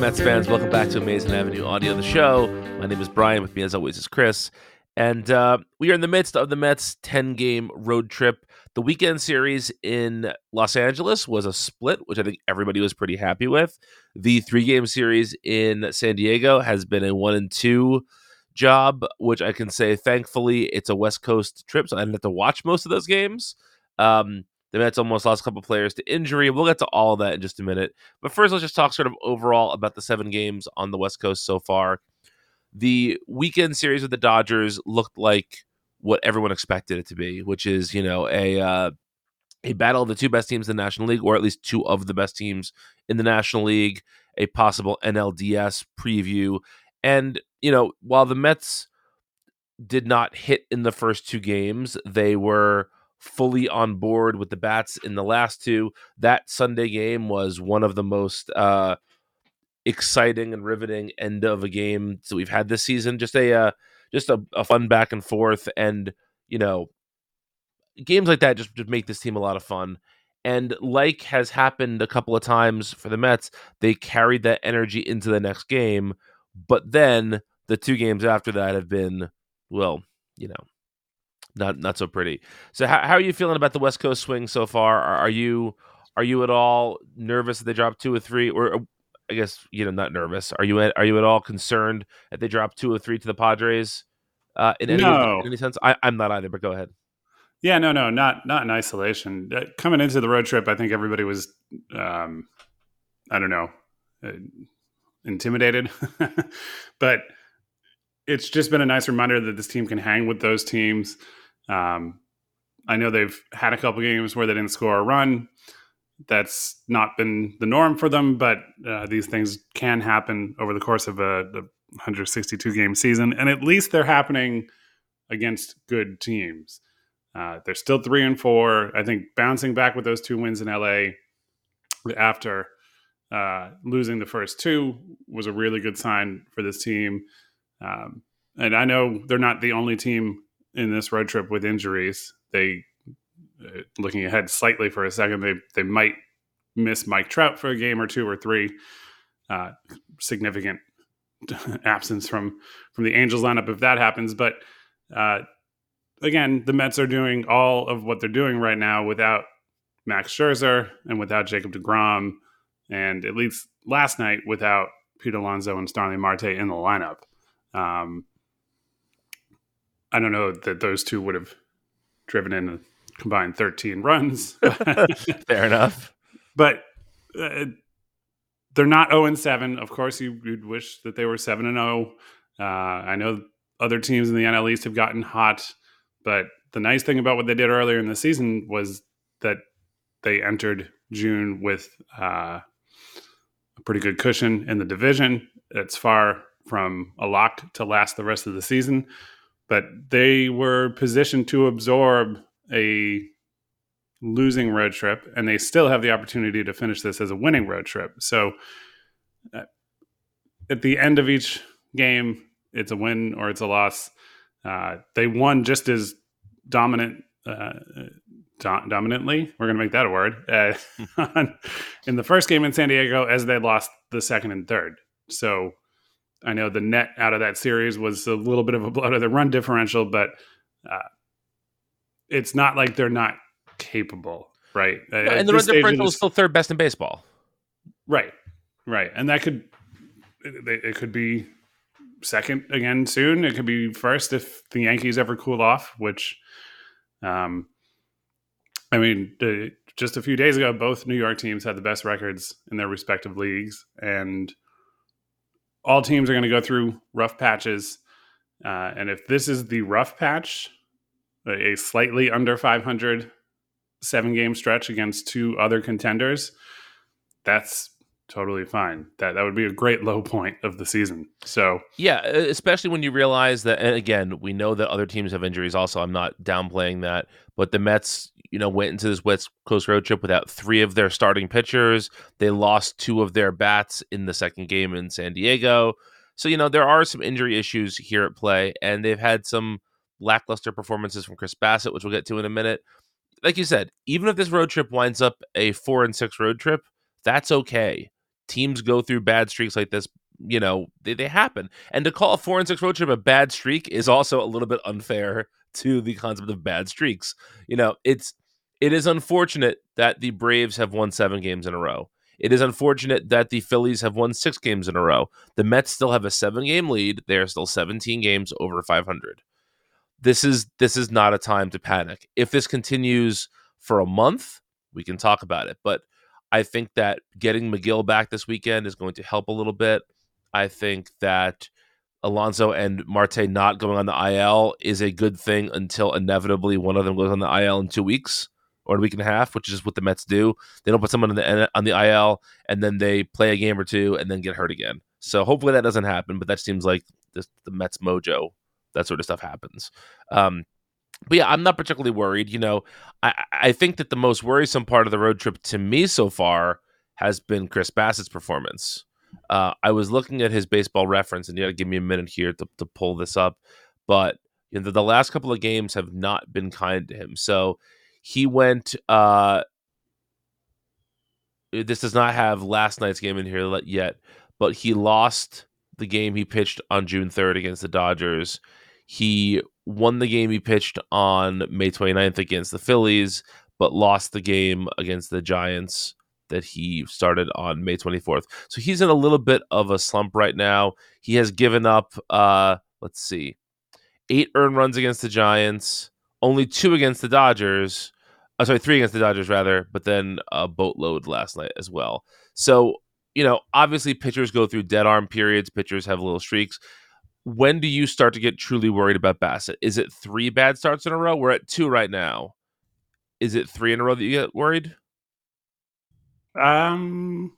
Mets fans. Welcome back to Amazing Avenue Audio, the show. My name is Brian. With me, as always, is Chris. And uh, we are in the midst of the Mets' 10 game road trip. The weekend series in Los Angeles was a split, which I think everybody was pretty happy with. The three game series in San Diego has been a one and two job, which I can say, thankfully, it's a West Coast trip, so I didn't have to watch most of those games. Um, the Mets almost lost a couple players to injury. We'll get to all of that in just a minute. But first, let's just talk sort of overall about the seven games on the West Coast so far. The weekend series with the Dodgers looked like what everyone expected it to be, which is, you know, a uh, a battle of the two best teams in the National League, or at least two of the best teams in the National League, a possible NLDS preview. And, you know, while the Mets did not hit in the first two games, they were fully on board with the bats in the last two. That Sunday game was one of the most uh, exciting and riveting end of a game that we've had this season. Just a uh, just a, a, fun back and forth, and you know, games like that just, just make this team a lot of fun. And like has happened a couple of times for the Mets, they carried that energy into the next game, but then the two games after that have been, well, you know, not not so pretty. So how, how are you feeling about the West Coast swing so far? Are, are you are you at all nervous that they drop two or three, or I guess you know not nervous? Are you at, are you at all concerned that they drop two or three to the Padres? Uh, in any, no. in any sense, I, I'm not either. But go ahead. Yeah, no, no, not not in isolation. Uh, coming into the road trip, I think everybody was, um, I don't know, uh, intimidated, but it's just been a nice reminder that this team can hang with those teams. Um, I know they've had a couple games where they didn't score a run. That's not been the norm for them, but uh, these things can happen over the course of a, a 162 game season, and at least they're happening against good teams. Uh, they're still three and four. I think bouncing back with those two wins in LA after uh, losing the first two was a really good sign for this team. Um, and I know they're not the only team in this road trip with injuries. They uh, looking ahead slightly for a second, they they might miss Mike Trout for a game or two or three. Uh, significant absence from from the Angels lineup if that happens. But uh, again, the Mets are doing all of what they're doing right now without Max Scherzer and without Jacob DeGrom, and at least last night without Pete Alonso and Starling Marte in the lineup. Um, I don't know that those two would have driven in a combined 13 runs. Fair enough. But uh, they're not 0 and 7. Of course, you, would wish that they were 7 and 0. Uh, I know other teams in the NL East have gotten hot, but the nice thing about what they did earlier in the season was that they entered June with uh, a pretty good cushion in the division. It's far from a lock to last the rest of the season, but they were positioned to absorb a losing road trip, and they still have the opportunity to finish this as a winning road trip. So uh, at the end of each game, it's a win or it's a loss. Uh, they won just as dominant. Uh, do- dominantly, we're going to make that a word uh, in the first game in San Diego, as they lost the second and third. So I know the net out of that series was a little bit of a blow to the run differential, but uh, it's not like they're not capable, right? No, and the run differential is still third best in baseball, right? Right, and that could it, it could be second again soon. It could be first if the Yankees ever cool off, which, um, I mean, uh, just a few days ago, both New York teams had the best records in their respective leagues, and all teams are going to go through rough patches. Uh, and if this is the rough patch, a slightly under 500 seven game stretch against two other contenders, that's totally fine. That that would be a great low point of the season. So yeah, especially when you realize that. And again, we know that other teams have injuries. Also, I'm not downplaying that, but the Mets, you know, went into this West Coast road trip without three of their starting pitchers. They lost two of their bats in the second game in San Diego. So you know there are some injury issues here at play, and they've had some lackluster performances from Chris Bassitt, which we'll get to in a minute. Like you said, even if this road trip winds up a four and six road trip, that's okay teams go through bad streaks like this you know they, they happen and to call a four and six road trip a bad streak is also a little bit unfair to the concept of bad streaks. You know it's it is unfortunate that the braves have won seven games in a row. It is unfortunate that the phillies have won six games in a row. The mets still have a seven game lead. They are still 17 games over 500 this is this is not a time to panic. If this continues for a month we can talk about it but I think that getting Megill back this weekend is going to help a little bit. I think that Alonso and Marte not going on the IL is a good thing until inevitably one of them goes on the IL in two weeks or a week and a half, which is what the Mets do. They don't put someone on the on the IL and then they play a game or two and then get hurt again. So hopefully that doesn't happen, but that seems like this, the Mets mojo. That sort of stuff happens. Um, but yeah, I'm not particularly worried. You know, I, I think that the most worrisome part of the road trip to me so far has been Chris Bassitt's performance. Uh, I was looking at his baseball reference, and you got to give me a minute here to, to pull this up. But you know, the, the, last couple of games have not been kind to him. So he went. Uh, this does not have last night's game in here yet, but he lost the game he pitched on June 3rd against the Dodgers. He won the game he pitched on May 29th against the Phillies, but lost the game against the Giants that he started on May 24th. So he's in a little bit of a slump right now. He has given up, uh, let's see, eight earned runs against the Giants, only two against the Dodgers. Oh, sorry, three against the Dodgers rather, but then a boatload last night as well. So you know, obviously pitchers go through dead arm periods. Pitchers have little streaks when do you start to get truly worried about Bassitt? Is it three bad starts in a row? We're at two right now. Is it three in a row that you get worried? Um,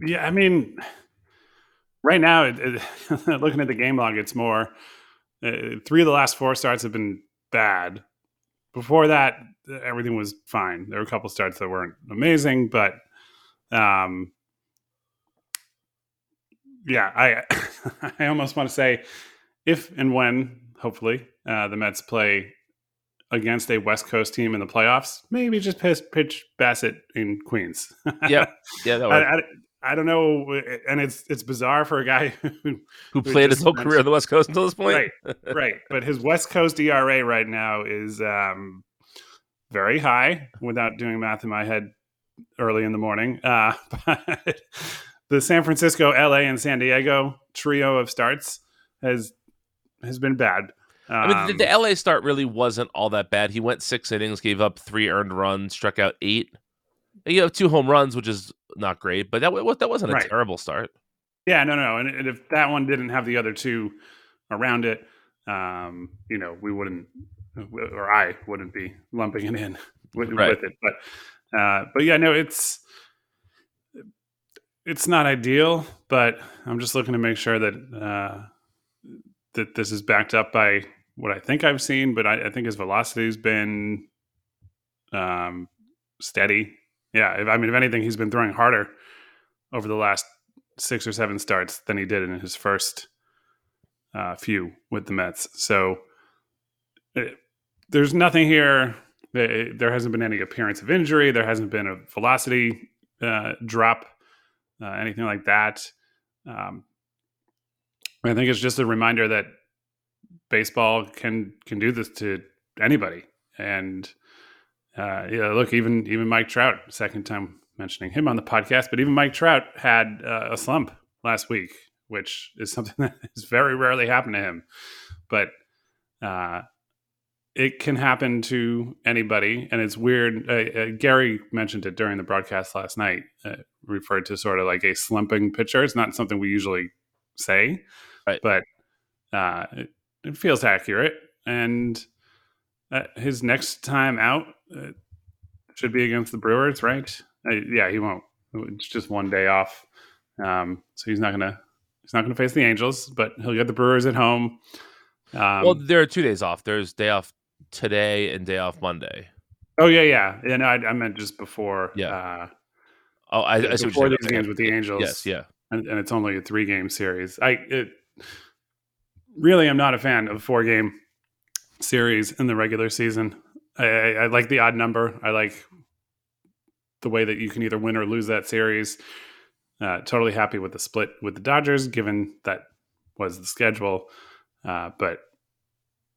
yeah, I mean, right now, it, it, looking at the game log, it's more uh, three of the last four starts have been bad. Before that, everything was fine. There were a couple starts that weren't amazing, but um, yeah, I I almost want to say if and when hopefully uh, the Mets play against a West Coast team in the playoffs, maybe just pitch, pitch Bassitt in Queens. yeah, yeah, that I, I, I, don't know, and it's it's bizarre for a guy who, who, who played his whole career on the West Coast until this point. Right, right. But his West Coast ERA right now is um, very high without doing math in my head early in the morning. Uh, but the San Francisco, LA, and San Diego trio of starts has has been bad. Um, I mean, the, the, LA start really wasn't all that bad. He went six innings, gave up three earned runs, struck out eight. You have two home runs, which is not great, but that that wasn't a right. terrible start. Yeah, no, no, and, and, if that one didn't have the other two around it, um, you know, we wouldn't, or I wouldn't be lumping it in with, right. with it. But, uh, but yeah, no, it's it's not ideal, but I'm just looking to make sure that uh, that this is backed up by what I think I've seen. But I, I think his velocity's been um, steady. Yeah, if, I mean, if anything, he's been throwing harder over the last six or seven starts than he did in his first uh, few with the Mets. So it, eh, there's nothing here. Eh, there hasn't been any appearance of injury. There hasn't been a velocity uh, drop, uh, anything like that. Um, I think it's just a reminder that baseball can can do this to anybody. And uh, yeah, look, even even Mike Trout, second time mentioning him on the podcast, but even Mike Trout had uh, a slump last week, which is something that has very rarely happened to him. But uh, it can happen to anybody, and it's weird. Uh, uh Gary mentioned it during the broadcast last night, uh, referred to sort of like a slumping pitcher. It's not something we usually say, right. but uh, it, feels accurate. And his next time out should be against the Brewers, right? yeah, he won't. It's just one day off, um, so he's not gonna he's not gonna face the Angels, but he'll get the Brewers at home. Um, well, there are two days off. There's day off today and day off Monday. Oh yeah, yeah, yeah. No, I, I meant just before. Yeah. Uh, oh, I, I before these games with the Angels. Yes, yeah. And, and it's only a three game series. I it, really am not a fan of four game series in the regular season. I, I, I, like the odd number. I like the way that you can either win or lose that series. Uh, totally happy with the split with the Dodgers, given that was the schedule. Uh, but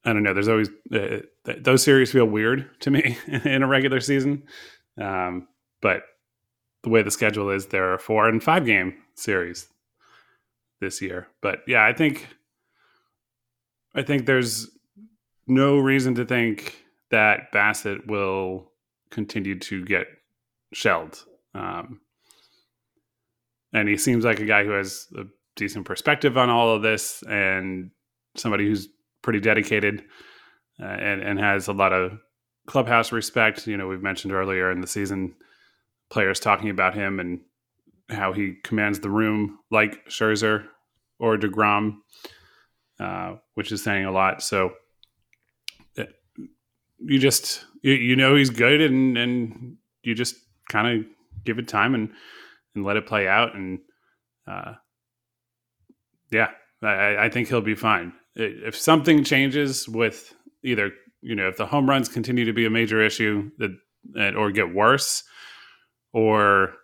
I don't know. There's always uh, those series feel weird to me in a regular season. Um, but the way the schedule is, there are four and five game series this year. But yeah, I think I think there's no reason to think that Bassitt will continue to get shelled. Um, and he seems like a guy who has a decent perspective on all of this and somebody who's pretty dedicated uh, and, and has a lot of clubhouse respect. You know, we've mentioned earlier in the season players talking about him and how he commands the room like Scherzer or DeGrom, uh, which is saying a lot. So uh, you just, you, you know, he's good and, and you just kind of give it time and and let it play out. And uh, yeah, I, I think he'll be fine. If something changes with either you know if the home runs continue to be a major issue that or get worse, or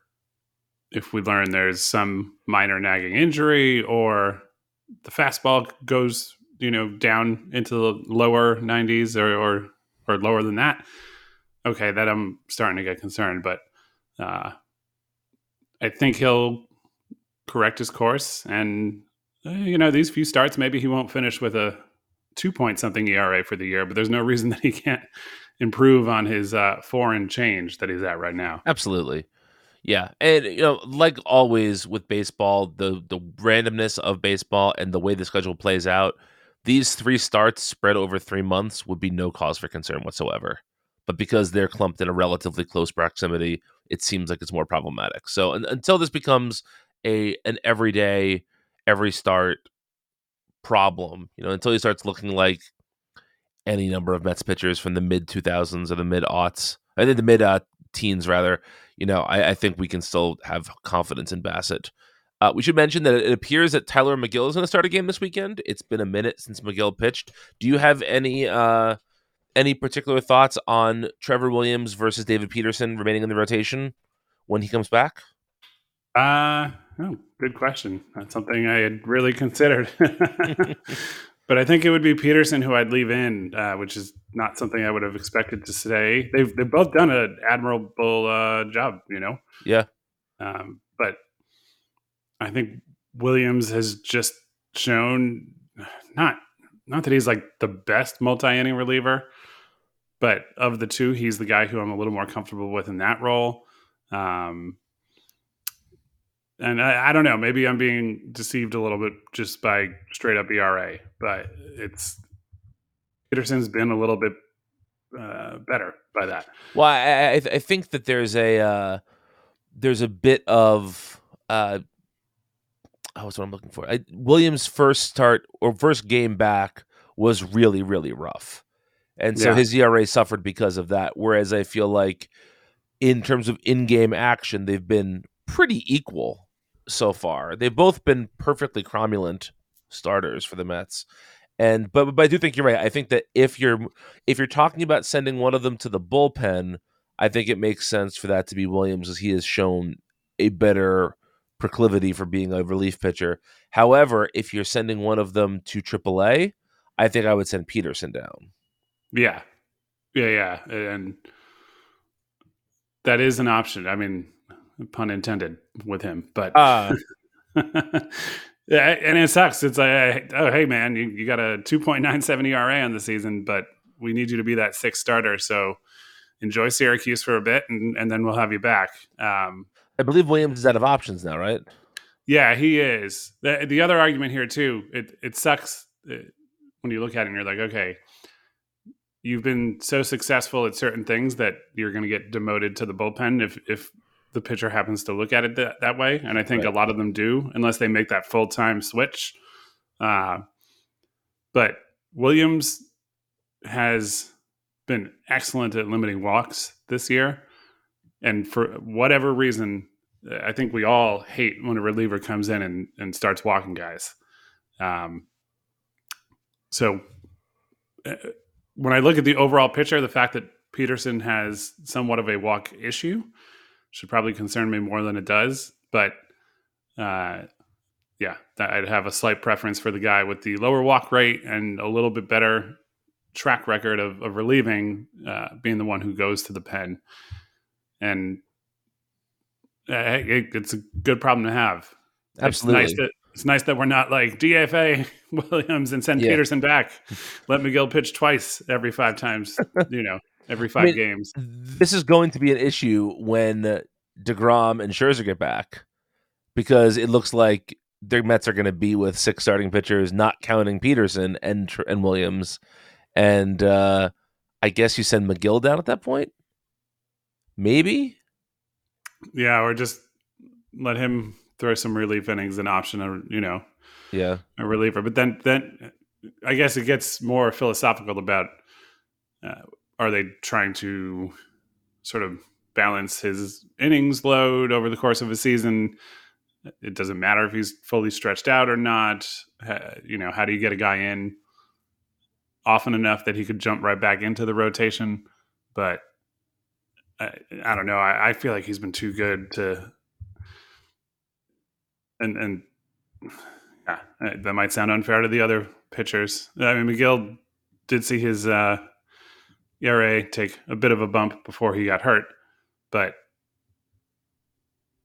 if we learn there's some minor nagging injury or the fastball goes you know down into the lower 90s or or, or lower than that okay that i'm starting to get concerned but uh, I think he'll correct his course, and uh, you know these few starts, maybe he won't finish with a two point something ERA for the year, but there's no reason that he can't improve on his uh, foreign change that he's at right now. Absolutely. Yeah, and you know, like always with baseball, the the randomness of baseball and the way the schedule plays out, these three starts spread over three months would be no cause for concern whatsoever. But because they're clumped in a relatively close proximity, it seems like it's more problematic. So until this becomes a an everyday, every start problem, you know, until he starts looking like any number of Mets pitchers from the mid 2000s or the mid aughts, I think the mid uh, teens rather, you know, I, I, think we can still have confidence in Bassitt. Uh, we should mention that it appears that Tylor Megill is going to start a game this weekend. It's been a minute since Megill pitched. Do you have any uh, any particular thoughts on Trevor Williams versus David Peterson remaining in the rotation when he comes back? Uh, oh, good question. That's something I had really considered. but I think it would be Peterson who I'd leave in, uh, which is not something I would have expected to say. They've they've both done an admirable uh, job, you know. Yeah. Um, but I think Williams has just shown not not that he's like the best multi-inning reliever, but of the two, he's the guy who I'm a little more comfortable with in that role. Um, and I, I, don't know, maybe I'm being deceived a little bit just by straight up ERA, but it's Peterson's been a little bit uh, better by that. Well, I, I, think that there's a uh, there's a bit of uh, oh, what's what I'm looking for. I, Williams' first start or first game back was really really rough, and so yeah. his ERA suffered because of that. Whereas I feel like in terms of in-game action, they've been pretty equal so far. They've both been perfectly cromulent starters for the Mets. And but, but I do think you're right. I think that if you're if you're talking about sending one of them to the bullpen, I think it makes sense for that to be Williams as he has shown a better proclivity for being a relief pitcher. However, if you're sending one of them to AAA, I think I would send Peterson down. Yeah. Yeah, yeah. And that is an option. I mean, pun intended with him, but uh. yeah, and it sucks. It's like, oh, hey man, you, you got a 2.97 ERA on the season, but we need you to be that sixth starter. So enjoy Syracuse for a bit, and, and then we'll have you back. Um, I believe Williams is out of options now, right? Yeah, he is. The, the other argument here too, it it sucks uh, when you look at it and you're like, okay, you've been so successful at certain things that you're going to get demoted to the bullpen if if the pitcher happens to look at it that, that way. And I think right. a lot of them do, unless they make that full time switch. Uh, but Williams has been excellent at limiting walks this year. And for whatever reason, I think we all hate when a reliever comes in and, and starts walking guys. Um, so uh, when I look at the overall picture, the fact that Peterson has somewhat of a walk issue should probably concern me more than it does. But uh, yeah, I'd have a slight preference for the guy with the lower walk rate and a little bit better track record of, of relieving, uh, being the one who goes to the pen. And uh, it, it's a good problem to have. Absolutely. It's nice that, it's nice that we're not like DFA Williams and send yeah. Peterson back. Let Megill pitch twice every five times, you know every five I mean, games. This is going to be an issue when Degrom and Scherzer get back because it looks like their Mets are going to be with six starting pitchers, not counting Peterson and and Williams, and uh, I guess you send Megill down at that point. Maybe. Yeah, or just let him throw some relief innings and option a you know, yeah, a reliever. But then then I guess it gets more philosophical about uh, are they trying to sort of balance his innings load over the course of a season? It doesn't matter if he's fully stretched out or not. You know, how do you get a guy in often enough that he could jump right back into the rotation? But I, I don't know. I, I, feel like he's been too good to, and and yeah, that might sound unfair to the other pitchers. I mean, Megill did see his uh, ERA take a bit of a bump before he got hurt, but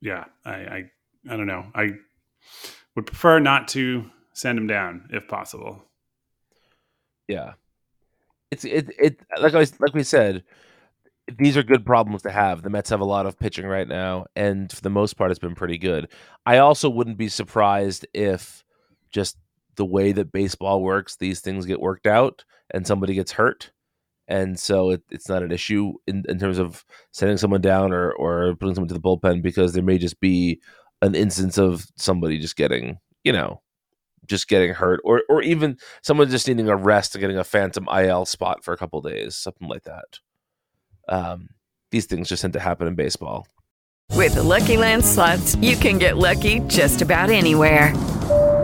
yeah, I, I, I don't know. I would prefer not to send him down if possible. Yeah, it's it it like I like we said, these are good problems to have. The Mets have a lot of pitching right now, and for the most part, it's been pretty good. I also wouldn't be surprised if just the way that baseball works, these things get worked out, and somebody gets hurt and so it, it's not an issue in, in terms of sending someone down or or putting someone to the bullpen because there may just be an instance of somebody just getting you know just getting hurt or or even someone just needing a rest and getting a phantom IL spot for a couple days something like that. Um these things just tend to happen in baseball. With the lucky land slots you can get lucky just about anywhere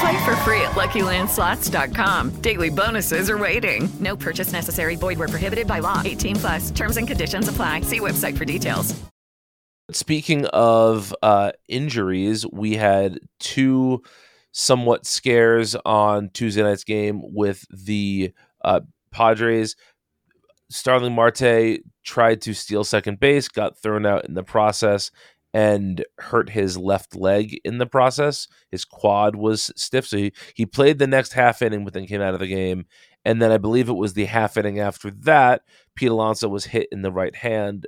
Play for free at LuckyLandSlots.com. Daily bonuses are waiting. No purchase necessary. Void where prohibited by law. 18 plus. Terms and conditions apply. See website for details. Speaking of uh, injuries, we had two somewhat scares on Tuesday night's game with the uh, Padres. Starling Marte tried to steal second base, got thrown out in the process, and hurt his left leg in the process. His quad was stiff, so he, he played the next half inning, but then came out of the game. And then I believe it was the half inning after that, Pete Alonso was hit in the right hand.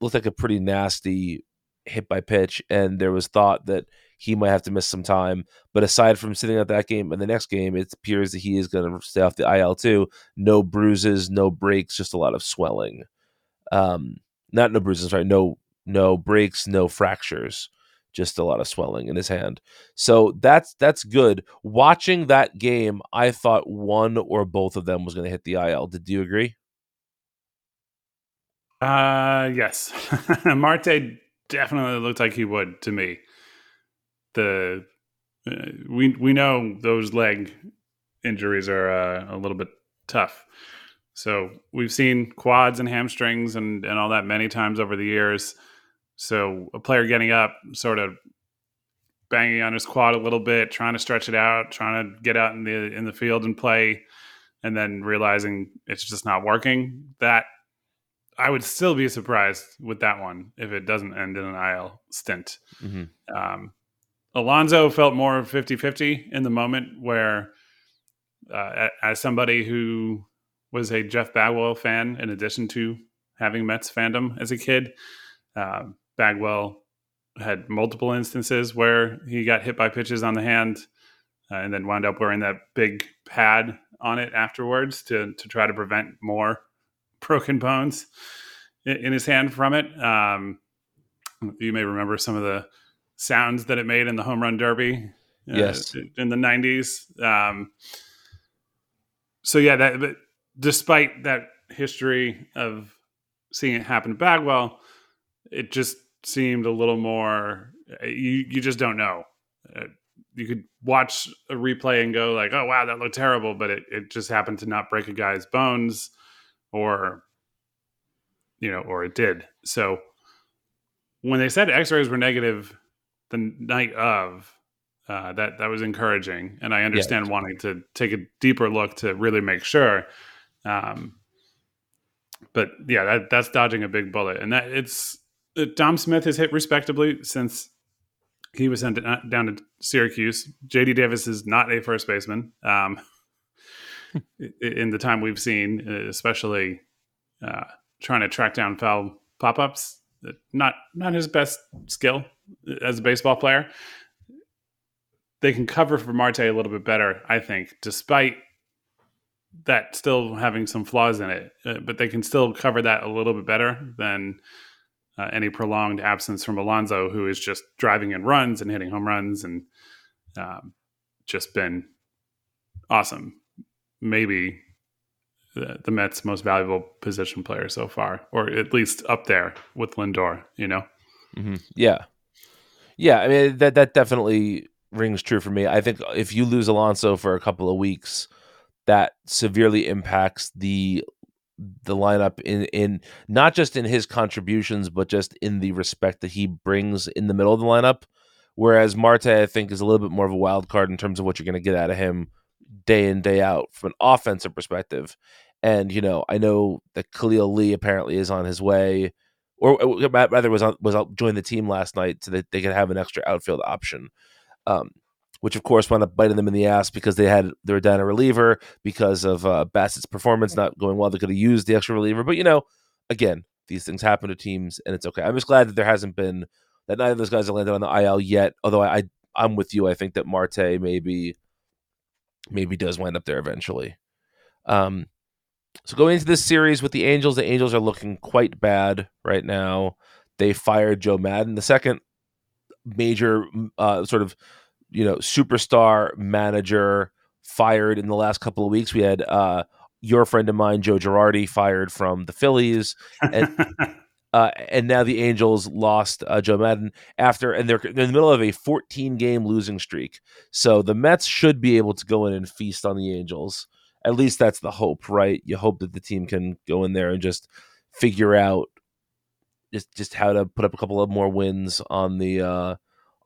Looked like a pretty nasty hit by pitch, and there was thought that he might have to miss some time. But aside from sitting out that game and the next game, it appears that he is going to stay off the IL too. No bruises, no breaks, just a lot of swelling. Um, not no bruises, sorry, no no breaks, no fractures, just a lot of swelling in his hand. So that's that's good. Watching that game, I thought one or both of them was going to hit the IL. Did you agree? Uh, yes. Marte definitely looked like he would to me. The uh, we we know those leg injuries are uh, a little bit tough. So we've seen quads and hamstrings and, and all that many times over the years. So a player getting up, sort of banging on his quad a little bit, trying to stretch it out, trying to get out in the in the field and play, and then realizing it's just not working. That I would still be surprised with that one if it doesn't end in an IL stint. Mm-hmm. Um, Alonso felt more 50 50 in the moment where, uh, as somebody who was a Jeff Bagwell fan, in addition to having Mets fandom as a kid, uh, Bagwell had multiple instances where he got hit by pitches on the hand uh, and then wound up wearing that big pad on it afterwards to, to try to prevent more broken bones in, in his hand from it. Um, you may remember some of the sounds that it made in the home run derby. Uh, yes, in the '90s. Um, so yeah, that but despite that history of seeing it happen to Bagwell, it just seemed a little more. You you just don't know. Uh, you could watch a replay and go like, "Oh wow, that looked terrible," but it, it just happened to not break a guy's bones, or you know, or it did. So when they said X-rays were negative the night of, uh, that that was encouraging, and I understand yeah. wanting to take a deeper look to really make sure. Um, but yeah, that, that's dodging a big bullet, and that it's uh, Dom Smith has hit respectably since he was sent down to Syracuse. JD Davis is not a first baseman. Um, in the time we've seen, uh, especially uh, trying to track down foul pop ups, not not his best skill as a baseball player. They can cover for Marte a little bit better, I think, despite that still having some flaws in it. Uh, but they can still cover that a little bit better than uh, any prolonged absence from Alonso, who is just driving in runs and hitting home runs and um, just been awesome. Maybe the, the, Mets' most valuable position player so far, or at least up there with Lindor. You know? Mm-hmm. Yeah, yeah. I mean that that definitely rings true for me. I think if you lose Alonso for a couple of weeks, that severely impacts the the lineup in in not just in his contributions, but just in the respect that he brings in the middle of the lineup. Whereas Marte, I think, is a little bit more of a wild card in terms of what you're going to get out of him day in day out from an offensive perspective. And you know, I know that Khalil Lee apparently is on his way, or rather was on, was joined the team last night so that they could have an extra outfield option. Um, which of course wound up biting them in the ass because they had they were down a reliever because of uh, Bassitt's performance not going well. They could have used the extra reliever, but you know, again, these things happen to teams, and it's okay. I'm just glad that there hasn't been that neither of those guys have landed on the IL yet. Although I, I I'm with you, I think that Marte maybe maybe does wind up there eventually. Um, so going into this series with the Angels, the Angels are looking quite bad right now. They fired Joe Maddon, the second major uh, sort of you know superstar manager fired in the last couple of weeks. We had uh, your friend of mine, Joe Girardi, fired from the Phillies, and uh, and now the Angels lost uh, Joe Maddon after, and they're, they're, in the middle of a 14 game losing streak. So the Mets should be able to go in and feast on the Angels. At least that's the hope, right? You hope that the team can go in there and just figure out just just how to put up a couple of more wins on the uh,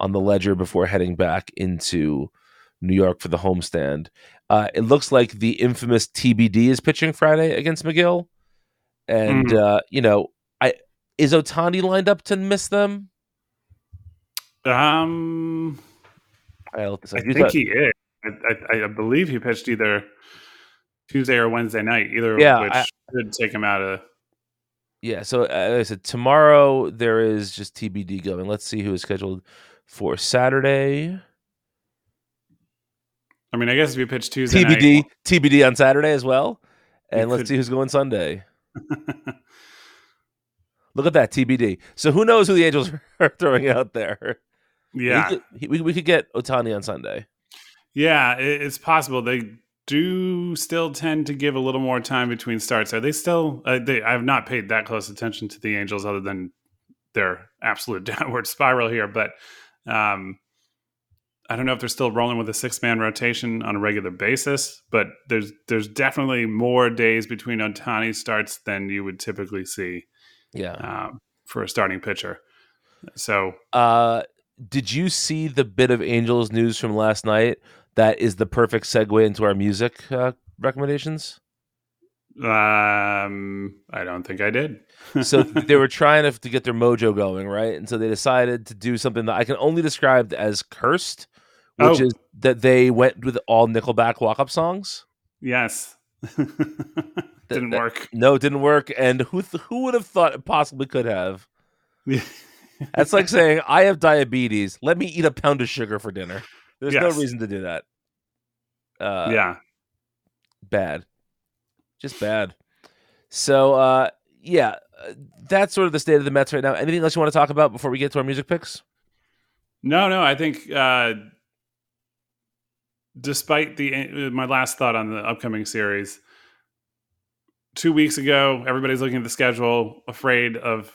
on the ledger before heading back into New York for the homestand. Uh, it looks like the infamous TBD is pitching Friday against Megill, and mm. uh, you know, I is Ohtani lined up to miss them? Um, I, I think thought, he is. I, I, I, believe he pitched either Tuesday or Wednesday night, either yeah, which I, should take him out of. Yeah, so uh, I said tomorrow there is just TBD going. Let's see who is scheduled for Saturday. I mean, I guess if you pitch Tuesday, TBD, night, TBD on Saturday as well, and let's could... see who's going Sunday. Look at that TBD. So who knows who the Angels are throwing out there? Yeah, we could, we, we could get Ohtani on Sunday. Yeah, it's possible. They do still tend to give a little more time between starts. Are they still? Uh, they, I have not paid that close attention to the Angels, other than their absolute downward spiral here. But um, I don't know if they're still rolling with a six man rotation on a regular basis, but there's there's definitely more days between Ohtani starts than you would typically see. Yeah, um, for a starting pitcher. So, uh, did you see the bit of Angels news from last night? That is the perfect segue into our music uh, recommendations. Um, I don't think I did. so they were trying to, to get their mojo going, right? And so they decided to do something that I can only describe as cursed, which oh. is that they went with all Nickelback walk-up songs. Yes. didn't that, work. No, it didn't work. And who th- who would have thought it possibly could have? That's like saying I have diabetes. Let me eat a pound of sugar for dinner. There's yes. no reason to do that. Uh, yeah, bad, just bad. So uh, yeah, uh, that's sort of the state of the Mets right now. Anything else you want to talk about before we get to our music picks? No, no. I think uh, despite the uh, my last thought on the upcoming series, two weeks ago, everybody's looking at the schedule, afraid of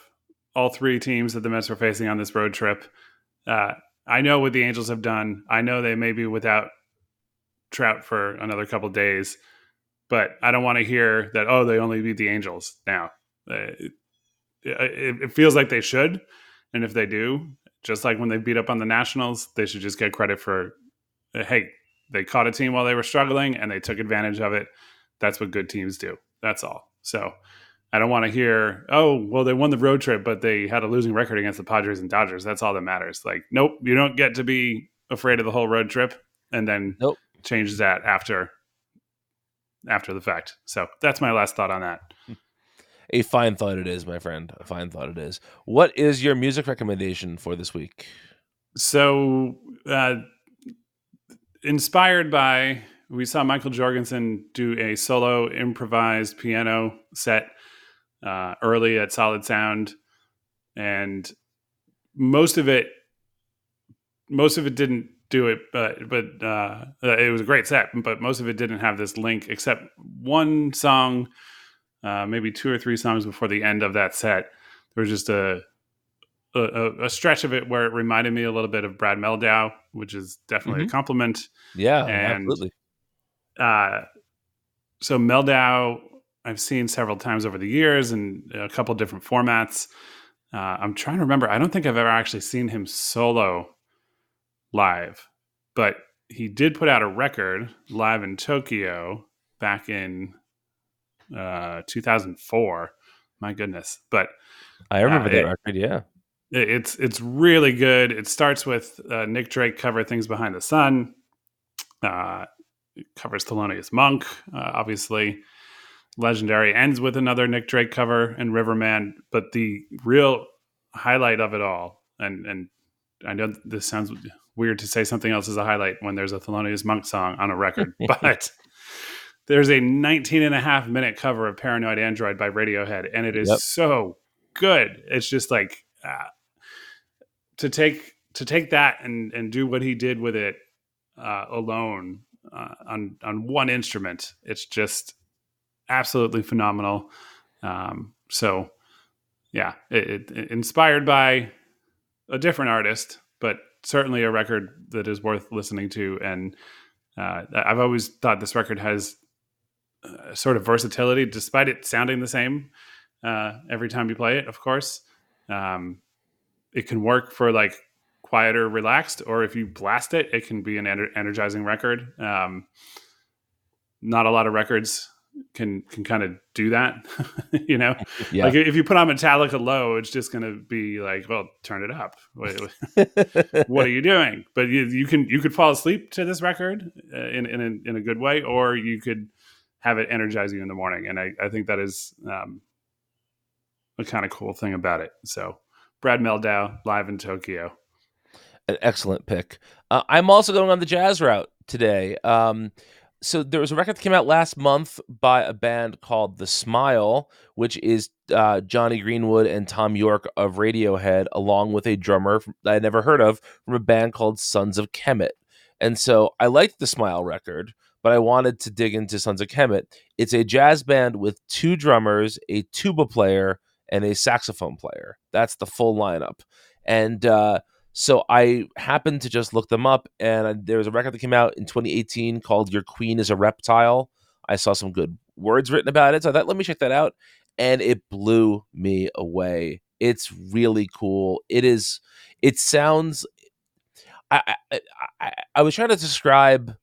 all three teams that the Mets are facing on this road trip. Uh, I know what the Angels have done. I know they may be without Trout for another couple days, but I don't want to hear that. Oh, they only beat the Angels now. Uh, it, it, it feels like they should, and if they do, just like when they beat up on the Nationals, they should just get credit for. Uh, hey, they caught a team while they were struggling, and they took advantage of it. That's what good teams do. That's all. So I don't want to hear, oh, well, they won the road trip, but they had a losing record against the Padres and Dodgers. That's all that matters. Like, nope, you don't get to be afraid of the whole road trip and then nope. change that after after the fact. So that's my last thought on that. A fine thought it is, my friend. A fine thought it is. What is your music recommendation for this week? So, uh, inspired by, we saw Mikael Jorgensen do a solo improvised piano set uh, early at Solid Sound, and most of it, most of it didn't do it, but but uh, it was a great set. But most of it didn't have this link, except one song, uh, maybe two or three songs before the end of that set. There was just a a, a, stretch of it where it reminded me a little bit of Brad Mehldau, which is definitely mm-hmm. a compliment. Yeah, and, absolutely. Uh, so Mehldau, I've seen several times over the years in a couple different formats. Uh, I'm trying to remember. I don't think I've ever actually seen him solo live, but he did put out a record live in Tokyo back in uh, 2004. My goodness! But I remember uh, that it, record. Yeah, it's it's really good. It starts with uh, Nick Drake cover "Things Behind the Sun." Uh, covers Thelonious Monk, uh, obviously legendary. Ends with another Nick Drake cover and Riverman, but the real highlight of it all, and and I know this sounds weird to say something else as a highlight when there's a Thelonious Monk song on a record, but there's a 19 and a half minute cover of Paranoid Android by Radiohead, and it is yep. so good. It's just like uh, to take to take that and and do what he did with it uh, alone uh, on on one instrument. It's just absolutely phenomenal. Um, so yeah, it, it, inspired by a different artist, but certainly a record that is worth listening to. And uh, I've always thought this record has a sort of versatility, despite it sounding the same uh, every time you play it. Of course, um, it can work for like quieter, relaxed, or if you blast it, it can be an ener- energizing record. Um, not a lot of records can can kind of do that you know? Yeah. like if you put on metallica low it's just going to be like well turn it up. What are you doing? But you, you can you could fall asleep to this record uh, in in a, in a good way or you could have it energize you in the morning and i, I think that is um, a kind of cool thing about it. So Brad Mehldau live in tokyo. An excellent pick. Uh, i'm also going on the jazz route today. Um, so there was a record that came out last month by a band called The Smile, which is uh, Jonny Greenwood and Thom Yorke of Radiohead, along with a drummer that I never heard of from a band called Sons of Kemet. And so I liked the Smile record, but I wanted to dig into Sons of Kemet. It's a jazz band with two drummers, a tuba player, and a saxophone player. That's the full lineup. And uh, so I happened to just look them up, and there was a record that came out in 2018 called "Your Queen Is a Reptile." I saw some good words written about it, so I thought, let me check that out, and it blew me away. It's really cool. It is. It sounds. I I, I, I was trying to describe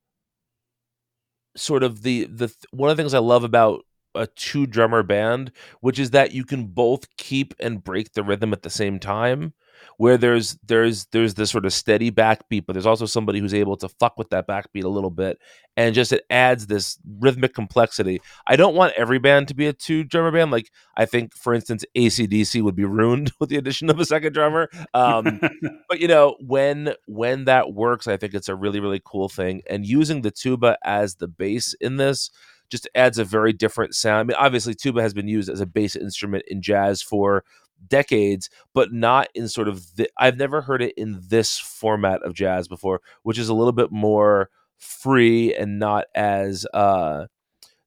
sort of the the one of the things I love about a two drummer band, which is that you can both keep and break the rhythm at the same time where there's there's there's this sort of steady backbeat, but there's also somebody who's able to fuck with that backbeat a little bit, and just it adds this rhythmic complexity. I don't want every band to be a two drummer band. Like I think, for instance, ACDC would be ruined with the addition of a second drummer. Um, but you know, when when that works, I think it's a really really cool thing. And using the tuba as the bass in this just adds a very different sound. I mean, obviously, tuba has been used as a bass instrument in jazz for decades, but not in sort of the, I've never heard it in this format of jazz before, which is a little bit more free and not as uh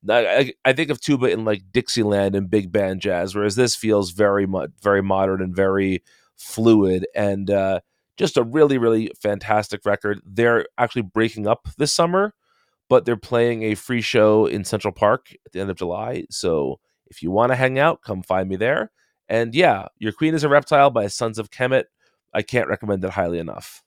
I, think of tuba in like Dixieland and big band jazz, whereas this feels very much very modern and very fluid and uh, just a really really fantastic record. They're actually breaking up this summer, but they're playing a free show in Central Park at the end of July. So if you want to hang out, come find me there. And yeah, Your Queen is a Reptile by Sons of Kemet. I can't recommend it highly enough.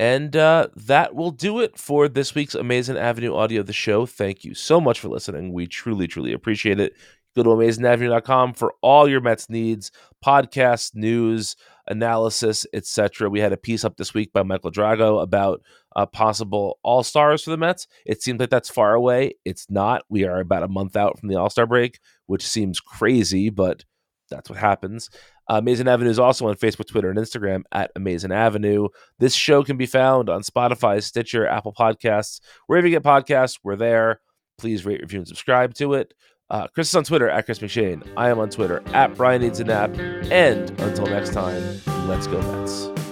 And uh, that will do it for this week's Amazing Avenue audio of the show. Thank you so much for listening. We truly, truly appreciate it. Go to amazingavenue.com for all your Mets needs, podcasts, news, analysis, etc. We had a piece up this week by Michael Drago about uh, possible All Stars for the Mets. It seems like that's far away. It's not. We are about a month out from the All Star break, which seems crazy, but that's what happens. Uh, Amazing Avenue is also on Facebook, Twitter, and Instagram at Amazing Avenue. This show can be found on Spotify, Stitcher, Apple Podcasts, wherever you get podcasts. We're there. Please rate, review, and subscribe to it. Uh, Chris is on Twitter at Chris McShane. I am on Twitter at Brian Needs a Nap. And until next time, let's go Mets.